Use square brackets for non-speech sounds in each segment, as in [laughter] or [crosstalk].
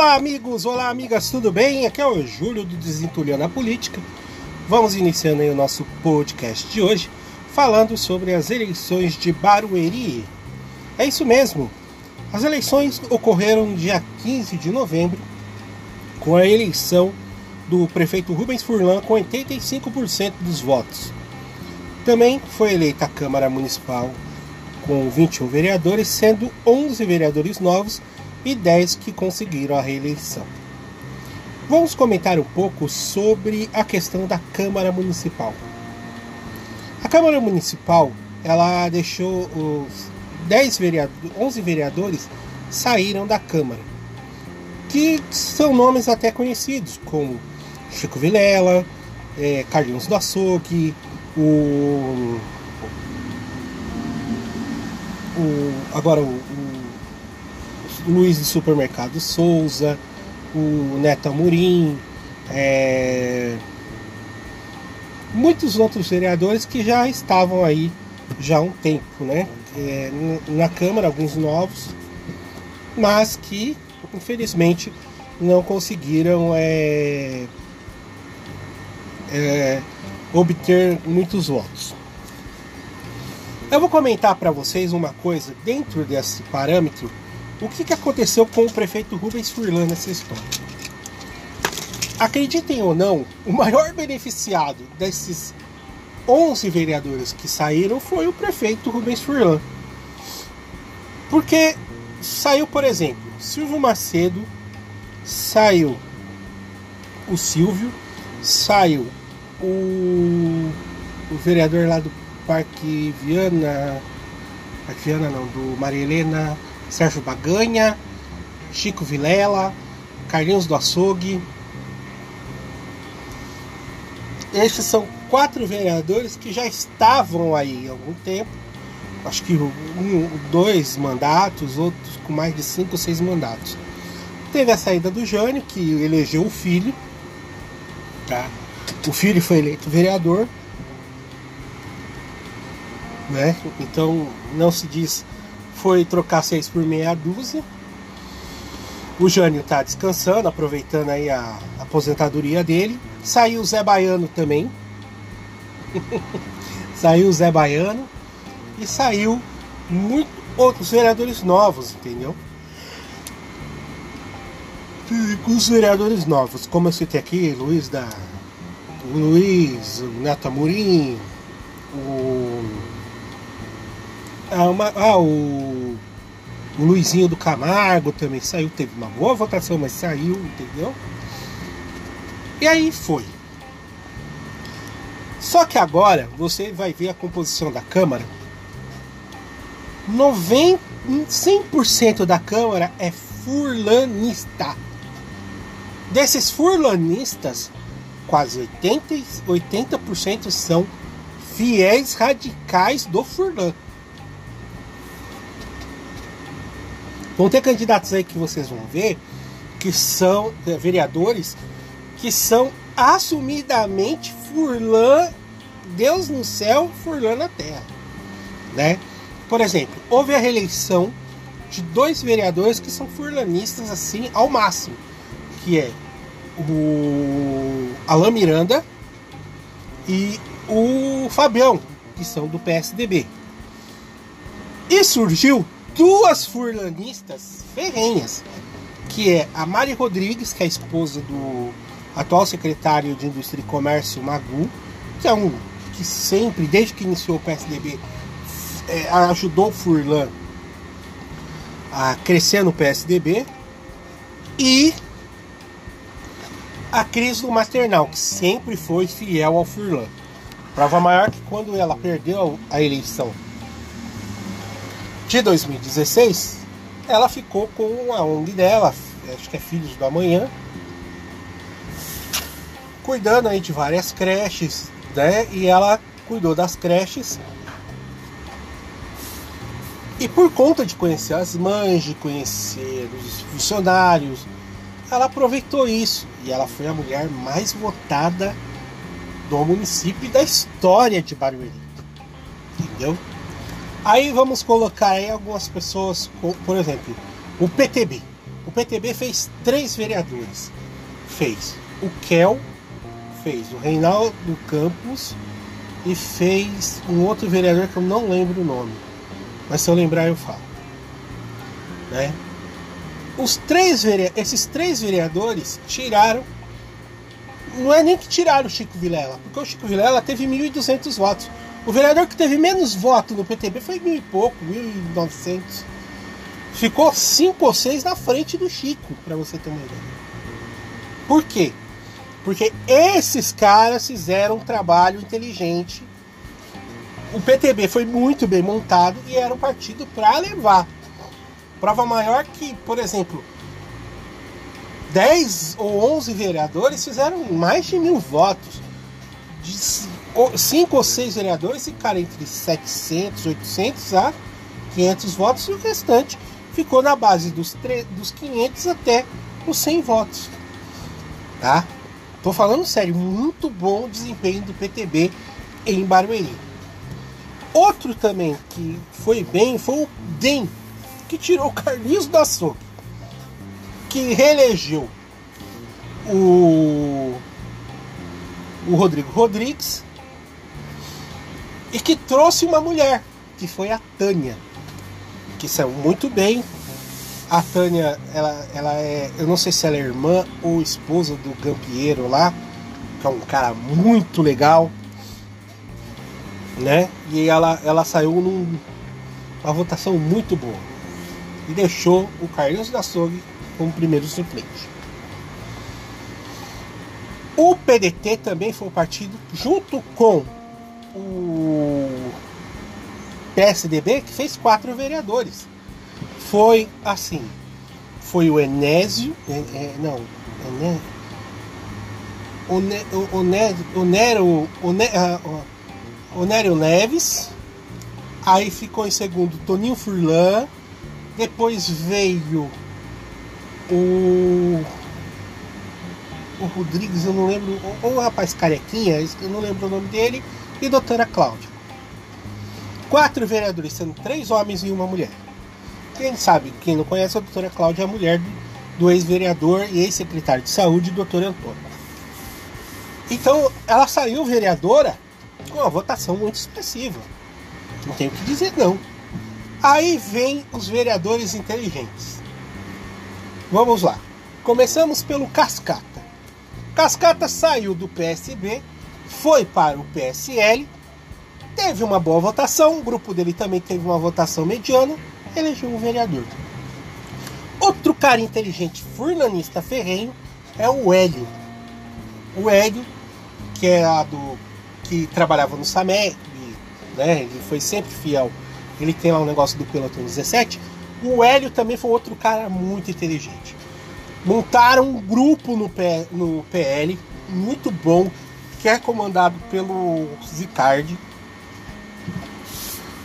Olá, amigos! Olá, amigas, tudo bem? Aqui é o Júlio do Desentulhando a Política. Vamos iniciando aí o nosso podcast de hoje, falando sobre as eleições de Barueri. É isso mesmo. As eleições ocorreram dia 15 de novembro, com a eleição do prefeito Rubens Furlan com 85% dos votos. Também foi eleita a Câmara Municipal com 21 vereadores, sendo 11 vereadores novos e 10 que conseguiram a reeleição. Vamos comentar um pouco sobre a questão da Câmara Municipal. A Câmara Municipal ela deixou os 10 vereadores, 11 vereadores saíram da Câmara, que são nomes até conhecidos, como Chico Vilela, é, Carlinhos do Açougue, o, o agora o, o Luiz do Supermercado Souza, o Neto Amorim, é, muitos outros vereadores que já estavam aí já há um tempo, né? É, na Câmara, alguns novos, mas que infelizmente não conseguiram é, é, obter muitos votos. Eu vou comentar para vocês uma coisa dentro desse parâmetro o que, que aconteceu com o prefeito Rubens Furlan nessa história? Acreditem ou não, o maior beneficiado desses 11 vereadores que saíram foi o prefeito Rubens Furlan. Porque saiu, por exemplo, Silvio Macedo, saiu o Silvio, saiu o, o vereador lá do Parque Viana, Parque Viana não, do Maria Helena, Sérgio Baganha, Chico Vilela, Carlinhos do Açougue. Estes são quatro vereadores que já estavam aí há algum tempo. Acho que um, dois mandatos, outros com mais de cinco ou seis mandatos. Teve a saída do Jânio, que elegeu o filho. Tá? O filho foi eleito vereador. Né? Então não se diz foi trocar seis por meia dúzia. O Jânio tá descansando, aproveitando aí a aposentadoria dele. Saiu o Zé Baiano também. [laughs] saiu o Zé Baiano. E saiu muito outros vereadores novos, entendeu? E os vereadores novos, como eu citei aqui, Luiz da. Luiz, o Neto Amorim, o ah, uma, ah o, o Luizinho do Camargo também saiu, teve uma boa votação, mas saiu, entendeu? E aí foi. Só que agora você vai ver a composição da Câmara. 90, 100% da Câmara é furlanista. Desses furlanistas, quase 80, 80% são fiéis radicais do Furlan. Vão ter candidatos aí que vocês vão ver que são é, vereadores que são assumidamente Furlan, Deus no céu, Furlan na terra, né? Por exemplo, houve a reeleição de dois vereadores que são furlanistas assim ao máximo, que é o Alain Miranda e o Fabião, que são do PSDB. E surgiu duas furlanistas ferrenhas, que é a Mari Rodrigues, que é a esposa do atual secretário de Indústria e Comércio, Magu, que é um que sempre, desde que iniciou o PSDB, é, ajudou o Furlan a crescer no PSDB, e a Cris do Maternal, que sempre foi fiel ao Furlan. Prova maior que quando ela perdeu a eleição de 2016, ela ficou com a ONG dela, acho que é Filhos do Amanhã, cuidando aí de várias creches, né? E ela cuidou das creches. E por conta de conhecer as mães, de conhecer os funcionários, ela aproveitou isso e ela foi a mulher mais votada do município e da história de Barueri. Entendeu? Aí vamos colocar aí algumas pessoas, por exemplo, o PTB. O PTB fez três vereadores. Fez o Kel, fez o Reinaldo Campos e fez um outro vereador que eu não lembro o nome. Mas se eu lembrar eu falo. Né? Os três esses três vereadores tiraram não é nem que tiraram o Chico Vilela, porque o Chico Vilela teve 1.200 votos. O vereador que teve menos voto no PTB foi mil e pouco, 1.900. Ficou cinco ou seis na frente do Chico, para você ter uma ideia. Por quê? Porque esses caras fizeram um trabalho inteligente. O PTB foi muito bem montado e era um partido para levar. Prova maior que, por exemplo, 10 ou 11 vereadores fizeram mais de mil votos. 5 ou 6 vereadores ficaram entre 700, 800 a 500 votos e o restante ficou na base dos, dos 500 até os 100 votos. Tá? Tô falando sério, muito bom o desempenho do PTB em Barueri. Outro também que foi bem foi o DEM, que tirou o [laughs] Carlinhos da Soca que reelegeu o, o Rodrigo Rodrigues e que trouxe uma mulher, que foi a Tânia, que saiu muito bem. A Tânia, ela, ela é, eu não sei se ela é irmã ou esposa do Gampiero lá, que é um cara muito legal, né? E ela, ela saiu numa votação muito boa e deixou o Carlinhos da Sogue como primeiro suplente. O PDT também foi o partido, junto com o PSDB, que fez quatro vereadores. Foi assim: foi o Enésio, é, é, não, Ené, o, ne, o, o, ne, o Nero, Neves, aí ficou em segundo Toninho Furlan, depois veio o. O Rodrigues, eu não lembro. Ou o rapaz carequinha, eu não lembro o nome dele. E doutora Cláudia. Quatro vereadores, sendo três homens e uma mulher. Quem sabe, quem não conhece, a doutora Cláudia é a mulher do ex-vereador e ex-secretário de saúde, doutor Antônio. Então, ela saiu vereadora com uma votação muito expressiva. Não tenho o que dizer, não. Aí vem os vereadores inteligentes. Vamos lá. Começamos pelo Cascata. Cascata saiu do PSB, foi para o PSL, teve uma boa votação, o grupo dele também teve uma votação mediana, elegeu um vereador. Outro cara inteligente, furlanista ferrenho, é o Hélio. O Hélio, que é a do que trabalhava no SAMEC, né? Ele foi sempre fiel. Ele tem lá um negócio do Pelotão 17 o Hélio também foi outro cara muito inteligente. Montaram um grupo no, P, no PL, muito bom, que é comandado pelo Zicardi.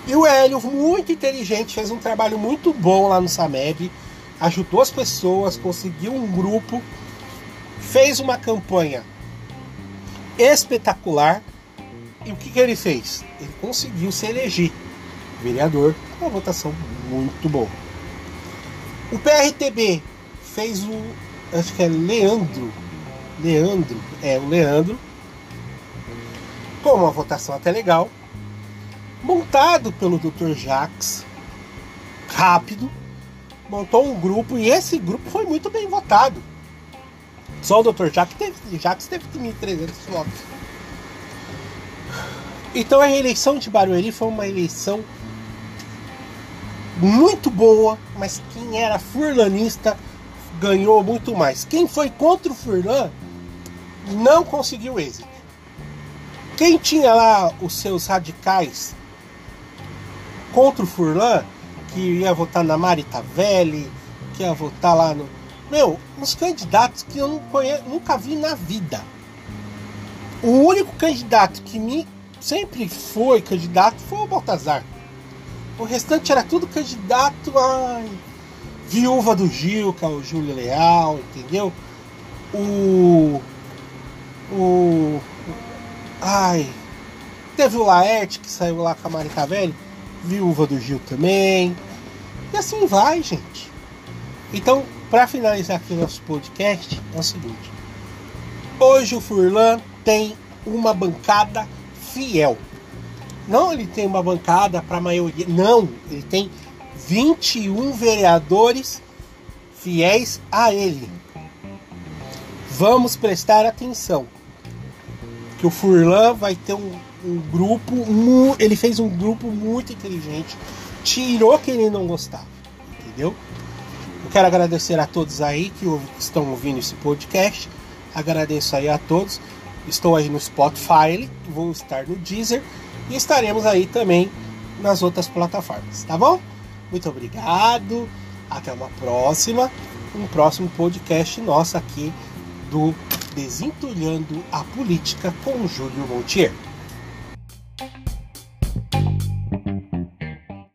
E o Hélio, muito inteligente, fez um trabalho muito bom lá no SAMEB, ajudou as pessoas, conseguiu um grupo, fez uma campanha espetacular. E o que, que ele fez? Ele conseguiu se eleger vereador com uma votação muito boa. O PRTB fez o. Acho que é Leandro. Leandro. É, o Leandro. Com uma votação até legal. Montado pelo Dr. Jax. Rápido. Montou um grupo e esse grupo foi muito bem votado. Só o Dr. Jax teve, Jax teve 1.300 votos. Então a eleição de Barueri foi uma eleição muito boa, mas quem era furlanista ganhou muito mais. Quem foi contra o Furlan não conseguiu êxito. Quem tinha lá os seus radicais contra o Furlan, que ia votar na Marita Velli, que ia votar lá no. Meu, uns candidatos que eu não conheço, nunca vi na vida. O único candidato que me sempre foi candidato foi o Baltazar. O restante era tudo candidato a viúva do Gil, que é o Júlio Leal, entendeu? O. O. Ai. Teve o Laerte, que saiu lá com a Marica Velho, viúva do Gil também. E assim vai, gente. Então, para finalizar aqui o nosso podcast, é o seguinte: hoje o Furlan tem uma bancada fiel. Não ele tem uma bancada para a maioria, não, ele tem 21 vereadores fiéis a ele. Vamos prestar atenção. Que o Furlan vai ter um, um grupo, ele fez um grupo muito inteligente, tirou quem ele não gostava, entendeu? Eu quero agradecer a todos aí que estão ouvindo esse podcast. Agradeço aí a todos. Estou aí no Spotify, vou estar no Deezer e estaremos aí também nas outras plataformas, tá bom? Muito obrigado. Até uma próxima. Um próximo podcast nosso aqui do Desentulhando a Política com Júlio Montier.